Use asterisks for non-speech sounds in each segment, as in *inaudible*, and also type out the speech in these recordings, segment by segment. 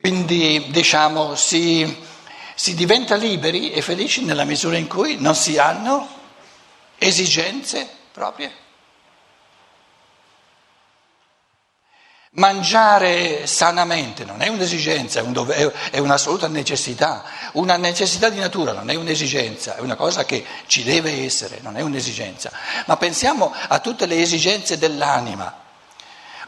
Quindi diciamo si, si diventa liberi e felici nella misura in cui non si hanno esigenze proprie. Mangiare sanamente non è un'esigenza, è, un dove, è, un'assoluta necessità, una necessità di natura, non è un'esigenza, è una cosa che ci deve essere, non è un'esigenza. Ma pensiamo a tutte le esigenze dell'anima.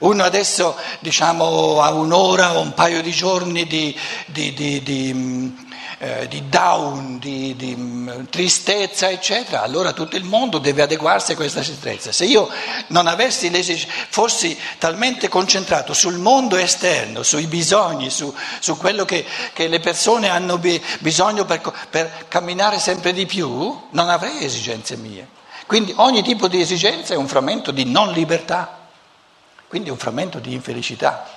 Uno adesso diciamo, ha un'ora o un paio di giorni di, di, di, di eh, di down, di, di mm, tristezza, eccetera, allora tutto il mondo deve adeguarsi a questa tristezza. Se io non avessi fossi talmente concentrato sul mondo esterno, sui bisogni, su, su quello che, che, le persone hanno bisogno per, per camminare sempre di più, non avrei esigenze mie. Quindi ogni tipo di esigenza è un frammento di non libertà, quindi un frammento di infelicità.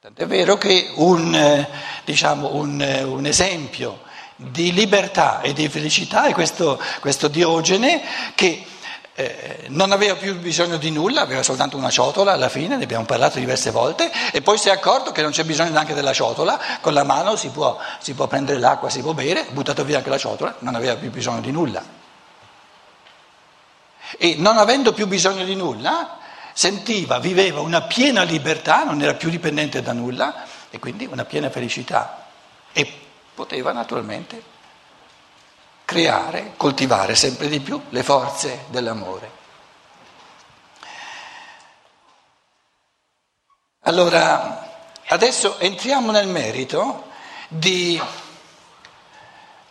Tant'è vero che un, eh, diciamo, un, eh, un esempio di libertà e di felicità è questo, questo Diogene che eh, non aveva più bisogno di nulla, aveva soltanto una ciotola alla fine, ne abbiamo parlato diverse volte, e poi si è accorto che non c'è bisogno neanche della ciotola, con la mano si può, si può prendere l'acqua, si può bere, buttato via anche la ciotola, non aveva più bisogno di nulla. E non avendo più bisogno di nulla, sentiva, viveva una piena libertà, non era più dipendente da nulla e quindi una piena felicità e poteva naturalmente creare, coltivare sempre di più le forze dell'amore. Allora, adesso entriamo nel merito di,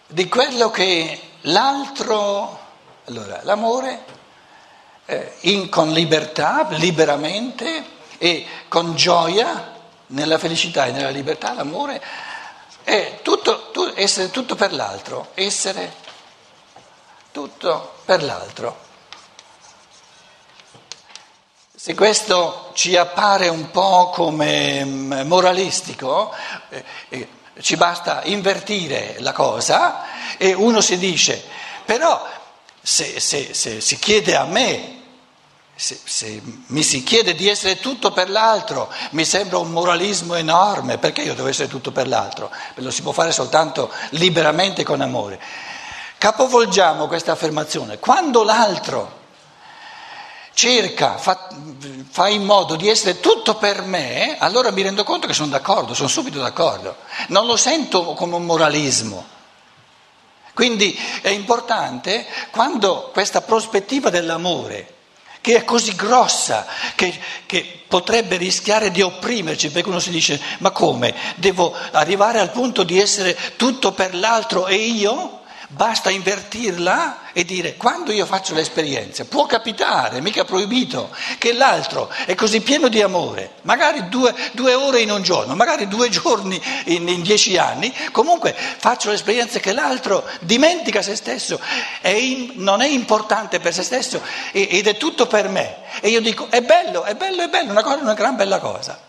di quello che l'altro, allora, l'amore in, con libertà, liberamente e con gioia, nella felicità e nella libertà, l'amore, è tutto, tu, essere tutto per l'altro, essere tutto per l'altro. Se questo ci appare un po' come mm, moralistico, eh, eh, ci basta invertire la cosa e uno si dice, però se, se, se si chiede a me se, se, mi si chiede di essere tutto per l'altro, mi sembra un moralismo enorme, perché io devo essere tutto per l'altro? Lo si può fare soltanto liberamente con amore. Capovolgiamo questa affermazione. Quando l'altro cerca, fa, fa, in modo di essere tutto per me, allora mi rendo conto che sono d'accordo, sono subito d'accordo. Non lo sento come un moralismo. Quindi è importante quando questa prospettiva dell'amore che è così grossa che, che, potrebbe rischiare di opprimerci, perché uno si dice ma come? Devo arrivare al punto di essere tutto per l'altro e io? Basta invertirla e dire quando io faccio l'esperienza, può capitare, mica proibito, che l'altro è così pieno di amore, magari due, due ore in un giorno, magari due *laughs* giorni in, in, dieci anni, comunque faccio l'esperienza che l'altro dimentica se stesso, è in, non è importante per se stesso ed è tutto per me. E io dico è bello, è bello, è bello, una, cosa, una gran bella cosa.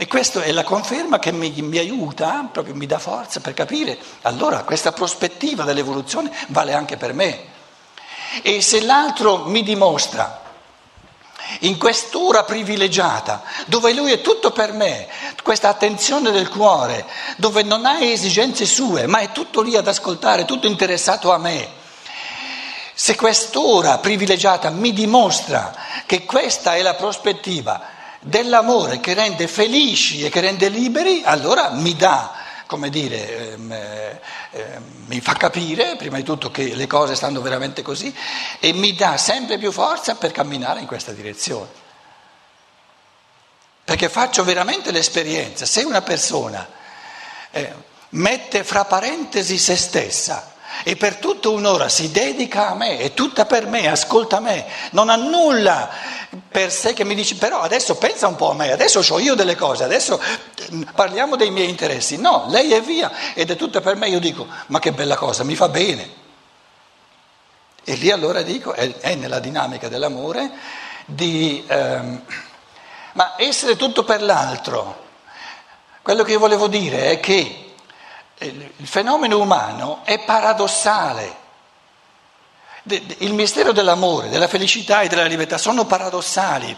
E questa è la conferma che mi, mi, aiuta, proprio mi dà forza per capire, allora questa prospettiva dell'evoluzione vale anche per me. E se l'altro mi dimostra in quest'ora privilegiata, dove lui è tutto per me, questa attenzione del cuore, dove non ha esigenze sue, ma è tutto lì ad ascoltare, tutto interessato a me. Se quest'ora privilegiata mi dimostra che questa è la prospettiva, dell'amore che rende felici e che rende liberi, allora mi dà, come dire, ehm, eh, mi fa capire prima di tutto che le cose stanno veramente così e mi dà sempre più forza per camminare in questa direzione. Perché faccio veramente l'esperienza, se una persona eh, mette fra parentesi se stessa, e per tutta un'ora si dedica a me, è tutta per me, ascolta me, non ha nulla per sé che mi dice però adesso pensa un po' a me, adesso ho io delle cose, adesso mm, parliamo dei miei interessi. No, lei è via ed è tutta per me, io dico ma che bella cosa, mi fa bene. E lì allora dico, è, è nella dinamica dell'amore, di, ehm, ma essere tutto per l'altro. Quello che io volevo dire è che il fenomeno umano è paradossale. Il mistero dell'amore, della felicità e della libertà sono paradossali,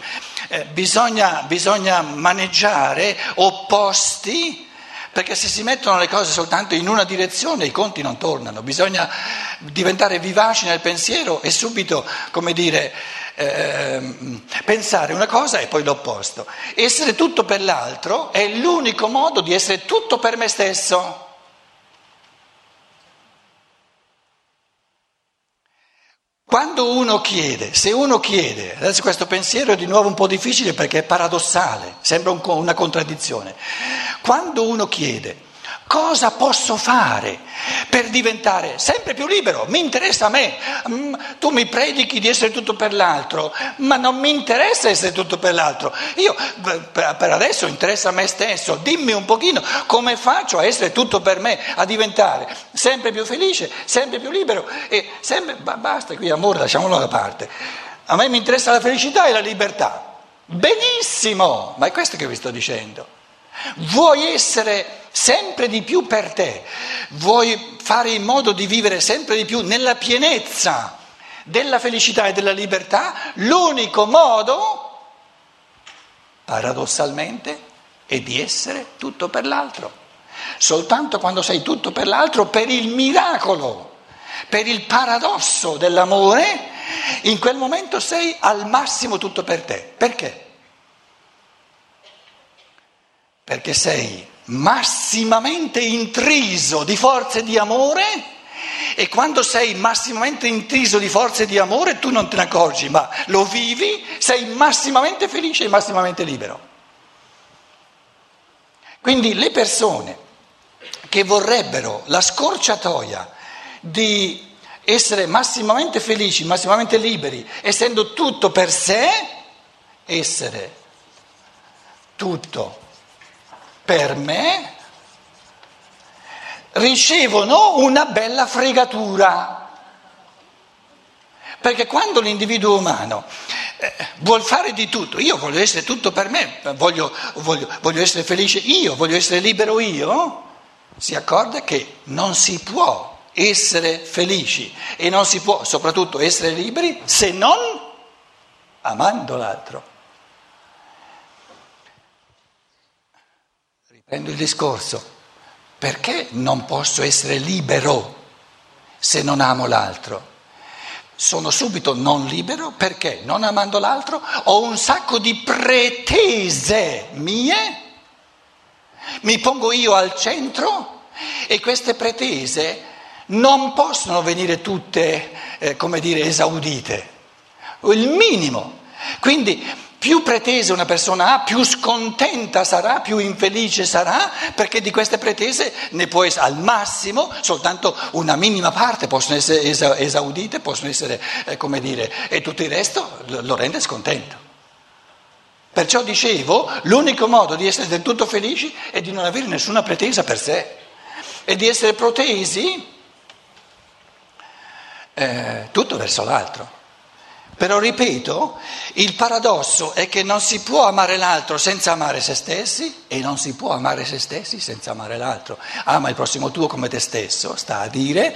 eh, bisogna, bisogna maneggiare opposti perché se si mettono le cose soltanto in una direzione i conti non tornano, bisogna diventare vivaci nel pensiero e subito, come dire, eh, pensare una cosa e poi l'opposto. Essere tutto per l'altro è l'unico modo di essere tutto per me stesso. Quando uno chiede, se uno chiede, adesso questo pensiero è di nuovo un po' difficile perché è paradossale, sembra un, una contraddizione, quando uno chiede cosa posso fare per diventare sempre più libero? Mi interessa a me, mm, tu mi predichi di essere tutto per l'altro, ma non mi interessa essere tutto per l'altro, io per adesso interessa a me stesso, dimmi un pochino come faccio a essere tutto per me, a diventare sempre più felice, sempre più libero e sempre, basta qui amore, lasciamolo da parte, a me mi interessa la felicità e la libertà. Benissimo, ma è questo che vi sto dicendo. Vuoi essere sempre di più per te, vuoi fare in modo di vivere sempre di più nella pienezza della felicità e della libertà, l'unico modo, paradossalmente, è di essere tutto per l'altro. Soltanto quando sei tutto per l'altro, per il miracolo, per il paradosso dell'amore, in quel momento sei al massimo tutto per te. Perché? Perché sei massimamente intriso di forze di amore e quando sei massimamente intriso di forze di amore tu non te ne accorgi, ma lo vivi, sei massimamente felice e massimamente libero. Quindi le persone che vorrebbero la scorciatoia di essere massimamente felici, massimamente liberi, essendo tutto per sé, essere tutto per me ricevono una bella fregatura. Perché quando l'individuo umano eh, vuol fare di tutto, io voglio essere tutto per me, voglio, voglio, voglio essere felice io, voglio essere libero io, si accorge che non si può essere felici e non si può soprattutto essere liberi se non amando l'altro. Prendo il discorso, perché non posso essere libero se non amo l'altro? Sono subito non libero perché non amando l'altro ho un sacco di pretese mie, mi pongo io al centro e queste pretese non possono venire tutte, eh, come dire, esaudite, il minimo. Quindi più pretese una persona ha, più scontenta sarà, più infelice sarà, perché di queste pretese ne può essere al massimo soltanto una minima parte, possono essere esaudite, possono essere, eh, come dire, e tutto il resto lo rende scontento. Perciò dicevo, l'unico modo di essere del tutto felici è di non avere nessuna pretesa per sé e di essere protesi eh, tutto verso l'altro. Però ripeto, il paradosso è che non si può amare l'altro senza amare se stessi e non si può amare se stessi senza amare l'altro. Ama il prossimo tuo come te stesso, sta a dire,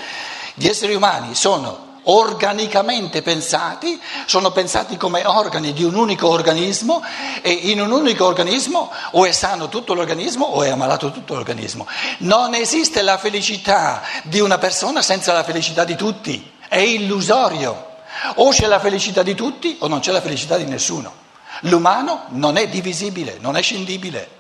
gli esseri umani sono organicamente pensati, sono pensati come organi di un unico organismo e in un unico organismo o è sano tutto l'organismo o è ammalato tutto l'organismo. Non esiste la felicità di una persona senza la felicità di tutti, è illusorio. O c'è la felicità di tutti o non c'è la felicità di nessuno. L'umano non è divisibile, non è scindibile.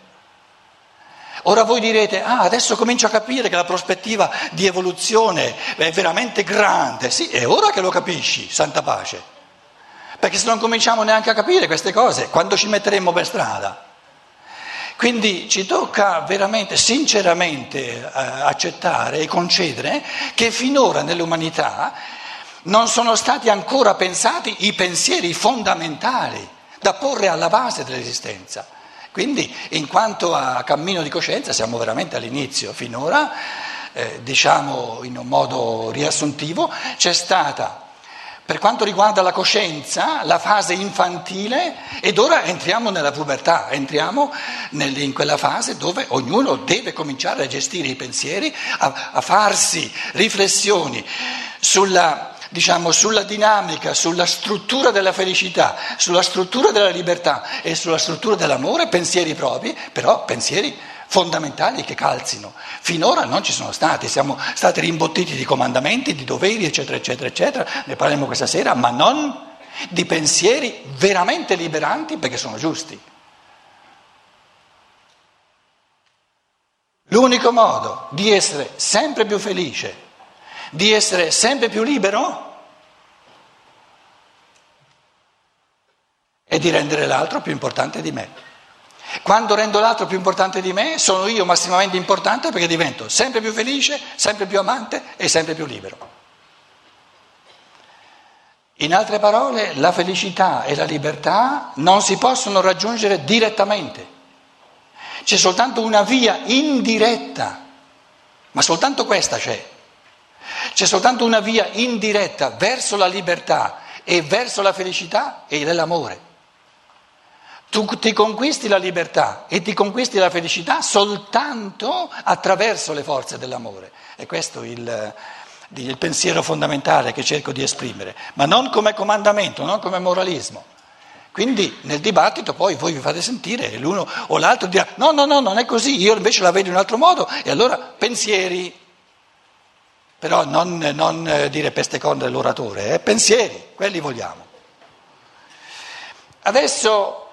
Ora voi direte, ah, adesso comincio a capire che la prospettiva di evoluzione è veramente grande. Sì, è ora che lo capisci, santa pace. Perché se non cominciamo neanche a capire queste cose, quando ci metteremo per strada? Quindi ci tocca veramente, sinceramente, eh, accettare e concedere che finora nell'umanità non sono stati ancora pensati i pensieri fondamentali da porre alla base dell'esistenza. Quindi, in quanto a cammino di coscienza, siamo veramente all'inizio. Finora, eh, diciamo in un modo riassuntivo, c'è stata, per quanto riguarda la coscienza, la fase infantile ed ora entriamo nella pubertà, entriamo nel, in quella fase dove ognuno deve cominciare a gestire i pensieri, a, a farsi riflessioni sulla diciamo, sulla dinamica, sulla struttura della felicità, sulla struttura della libertà e sulla struttura dell'amore, pensieri propri, però pensieri fondamentali che calzino. Finora non ci sono stati, siamo stati rimbottiti di comandamenti, di doveri, eccetera, eccetera, eccetera, ne parleremo questa sera, ma non di pensieri veramente liberanti perché sono giusti. L'unico modo di essere sempre più felice, di essere sempre più libero, è di rendere l'altro più importante di me. Quando rendo l'altro più importante di me, sono io massimamente importante perché divento sempre più felice, sempre più amante e sempre più libero. In altre parole, la felicità e la libertà non si possono raggiungere direttamente. C'è soltanto una via indiretta, ma soltanto questa c'è. C'è soltanto una via indiretta verso la libertà e verso la felicità e l'amore. Tu ti conquisti la libertà e ti conquisti la felicità soltanto attraverso le forze dell'amore. E questo è il, il pensiero fondamentale che cerco di esprimere, ma non come comandamento, non come moralismo. Quindi nel dibattito poi voi vi fate sentire e l'uno o l'altro dirà no, no, no, non è così, io invece la vedo in un altro modo e allora pensieri, però non, non dire peste con dell'oratore, eh, pensieri, quelli vogliamo. Adesso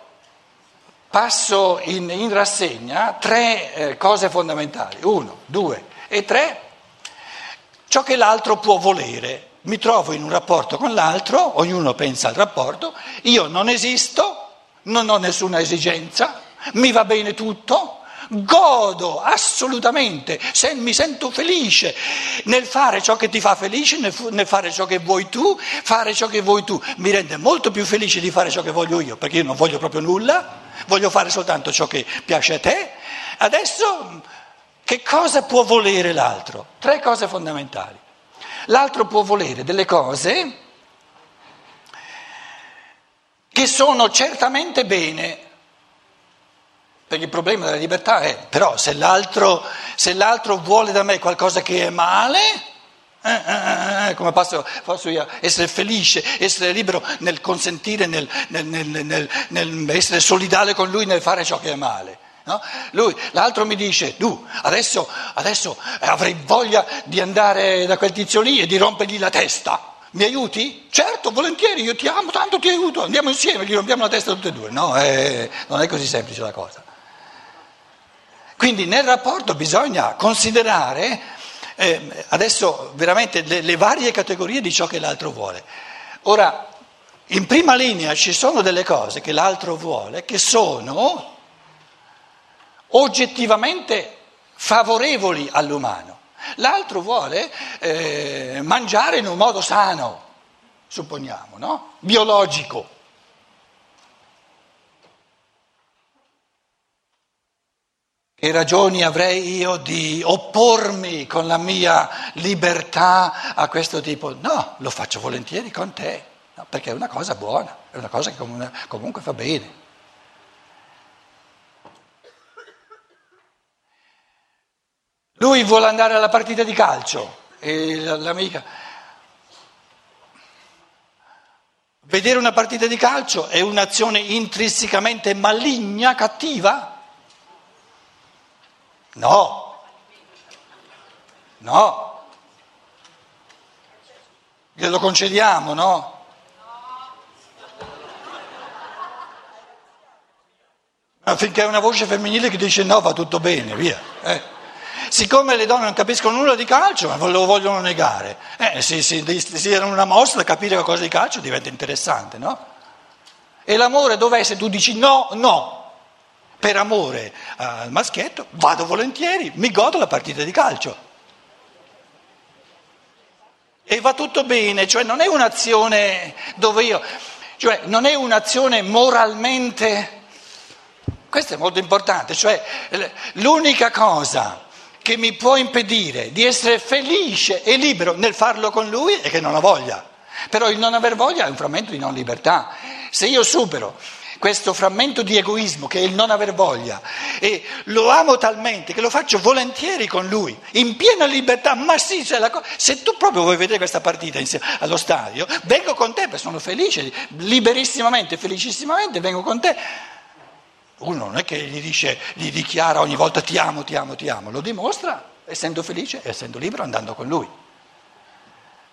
passo in, in rassegna tre eh, cose fondamentali. Uno, due e tre. Ciò che l'altro può volere. Mi trovo in un rapporto con l'altro, ognuno pensa al rapporto, io non esisto, non ho nessuna esigenza, mi va bene tutto, godo assolutamente, se, mi sento felice nel fare ciò che ti fa felice, nel, nel, fare ciò che vuoi tu, fare ciò che vuoi tu. Mi rende molto più felice di fare ciò che voglio io, perché io non voglio proprio nulla voglio fare soltanto ciò che piace a te. Adesso che cosa può volere l'altro? Tre cose fondamentali. L'altro può volere delle cose che sono certamente bene, perché il problema della libertà è, però se l'altro, se l'altro vuole da me qualcosa che è male, eh, eh, eh, come posso, posso, io essere felice, essere libero nel consentire, nel, nel, nel, nel, essere solidale con lui nel fare ciò che è male. No? Lui, l'altro mi dice, tu adesso, adesso avrei voglia di andare da quel tizio lì e di rompergli la testa. Mi aiuti? Certo, volentieri, io ti amo, tanto ti aiuto, andiamo insieme, gli rompiamo la testa tutti e due. No, eh, non è così semplice la cosa. Quindi nel rapporto bisogna considerare eh, adesso veramente le, le varie categorie di ciò che l'altro vuole. Ora, in prima linea ci sono delle cose che l'altro vuole che sono oggettivamente favorevoli all'umano. L'altro vuole eh, mangiare in un modo sano, supponiamo, no? biologico. Che ragioni avrei io di oppormi con la mia libertà a questo tipo? No, lo faccio volentieri con te, no, perché è una cosa buona, è una cosa che comunque fa bene. Lui vuole andare alla partita di calcio e l'amica... Vedere una partita di calcio è un'azione intrinsecamente maligna, cattiva? No, no, glielo concediamo, no? Finché è una voce femminile che dice no va tutto bene, via. Eh. Siccome le donne non capiscono nulla di calcio, ma lo vogliono negare, eh, si, si, si una mossa da capire qualcosa di calcio diventa interessante, no? E l'amore dov'è se tu dici no, no? Per amore al maschietto, vado volentieri, mi godo la partita di calcio. E va tutto bene, cioè non è un'azione dove io, cioè non è un'azione moralmente, questo è molto importante, cioè l'unica cosa che mi può impedire di essere felice e libero nel farlo con lui è che non ho voglia. Però il non aver voglia è un frammento di non libertà. Se io supero questo frammento di egoismo che è il non aver voglia e lo amo talmente che lo faccio volentieri con lui, in piena libertà, ma sì, co- se tu proprio vuoi vedere questa partita insieme, allo stadio, vengo con te perché sono felice, liberissimamente, felicissimamente vengo con te. Uno non è che gli dice, gli dichiara ogni volta ti amo, ti amo, ti amo, lo dimostra essendo felice, essendo libero, andando con lui.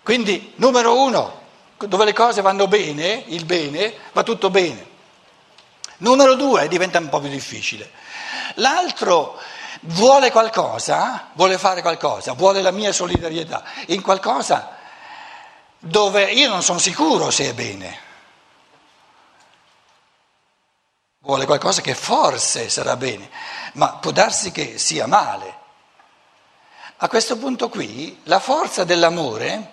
Quindi, numero uno, dove le cose vanno bene, il bene, va tutto bene. Numero due diventa un po' più difficile. L'altro vuole qualcosa, vuole fare qualcosa, vuole la mia solidarietà in qualcosa dove io non sono sicuro se è bene. Vuole qualcosa che forse sarà bene, ma può darsi che sia male. A questo punto qui la forza dell'amore,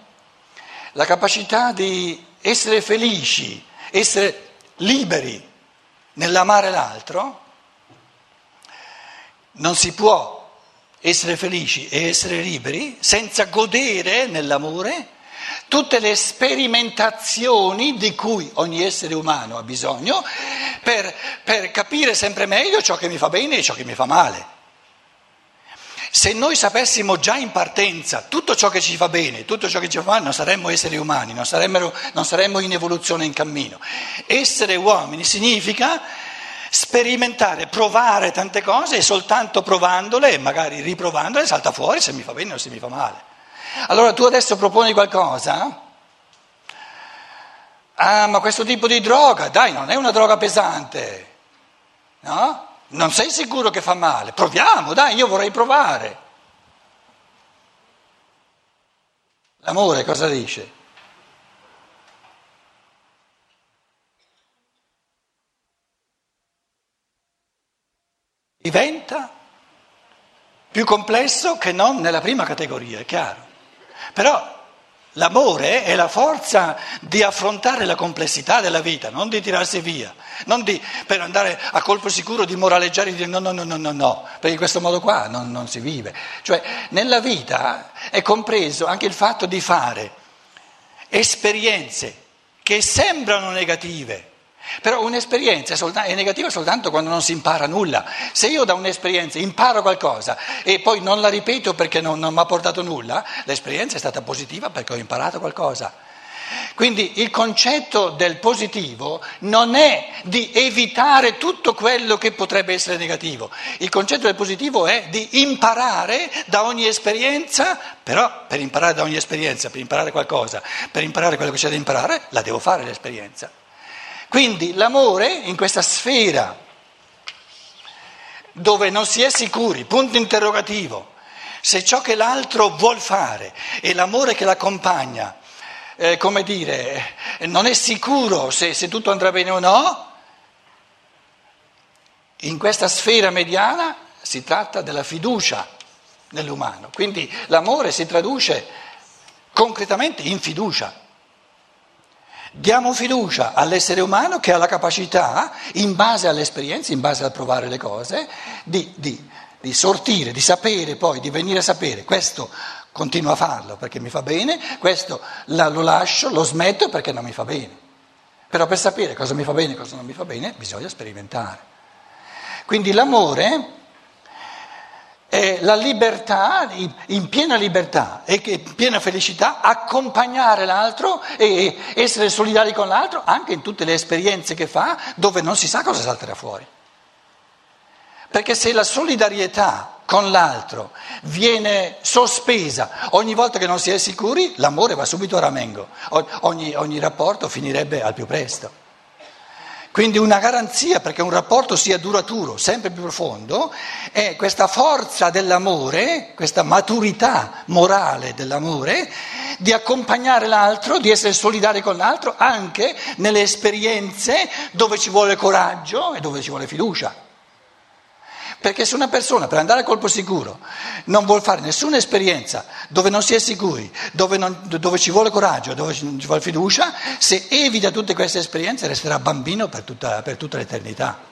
la capacità di essere felici, essere liberi nell'amare l'altro, non si può essere felici e essere liberi senza godere nell'amore tutte le sperimentazioni di cui ogni essere umano ha bisogno per, per capire sempre meglio ciò che mi fa bene e ciò che mi fa male. Se noi sapessimo già in partenza tutto ciò che ci fa bene, tutto ciò che ci fa male, non saremmo esseri umani, non saremmo, non saremmo in evoluzione in cammino. Essere uomini significa sperimentare, provare tante cose e soltanto provandole e magari riprovandole salta fuori se mi fa bene o se mi fa male. Allora tu adesso proponi qualcosa? Ah, ma questo tipo di droga, dai, non è una droga pesante, no? Non sei sicuro che fa male? Proviamo, dai, io vorrei provare. L'amore cosa dice? Diventa più complesso che non nella prima categoria, è chiaro. Però L'amore è la forza di affrontare la complessità della vita, non di tirarsi via, non di, per andare a colpo sicuro di moraleggiare e dire no, no, no, no, no, no, perché in questo modo qua non, non si vive. Cioè nella vita è compreso anche il fatto di fare esperienze che sembrano negative, però un'esperienza è negativa soltanto quando non si impara nulla. Se io da un'esperienza imparo qualcosa e poi non la ripeto perché non, non mi ha portato nulla, l'esperienza è stata positiva perché ho imparato qualcosa. Quindi il concetto del positivo non è di evitare tutto quello che potrebbe essere negativo, il concetto del positivo è di imparare da ogni esperienza, però per imparare da ogni esperienza, per imparare qualcosa, per imparare quello che c'è da imparare, la devo fare l'esperienza. Quindi l'amore in questa sfera dove non si è sicuri, punto interrogativo, se ciò che l'altro vuol fare e l'amore che l'accompagna, eh, come dire, non è sicuro se, se tutto andrà bene o no, in questa sfera mediana si tratta della fiducia nell'umano. Quindi l'amore si traduce concretamente in fiducia. Diamo fiducia all'essere umano che ha la capacità, in base alle esperienze, in base a provare le cose, di, di, di sortire, di sapere poi, di venire a sapere questo continuo a farlo perché mi fa bene, questo lo lascio, lo smetto perché non mi fa bene. Però per sapere cosa mi fa bene e cosa non mi fa bene bisogna sperimentare. Quindi l'amore è la libertà, in piena libertà e in piena felicità, accompagnare l'altro e essere solidari con l'altro anche in tutte le esperienze che fa dove non si sa cosa salterà fuori. Perché se la solidarietà con l'altro viene sospesa ogni volta che non si è sicuri, l'amore va subito a ramengo, ogni, ogni rapporto finirebbe al più presto. Quindi una garanzia perché un rapporto sia duraturo, sempre più profondo, è questa forza dell'amore, questa maturità morale dell'amore, di accompagnare l'altro, di essere solidari con l'altro anche nelle esperienze dove ci vuole coraggio e dove ci vuole fiducia. Perché se una persona per andare a colpo sicuro non vuole fare nessuna esperienza dove non si è sicuri, dove, non, dove ci vuole coraggio, dove ci vuole fiducia, se evita tutte queste esperienze resterà bambino per tutta, per tutta l'eternità.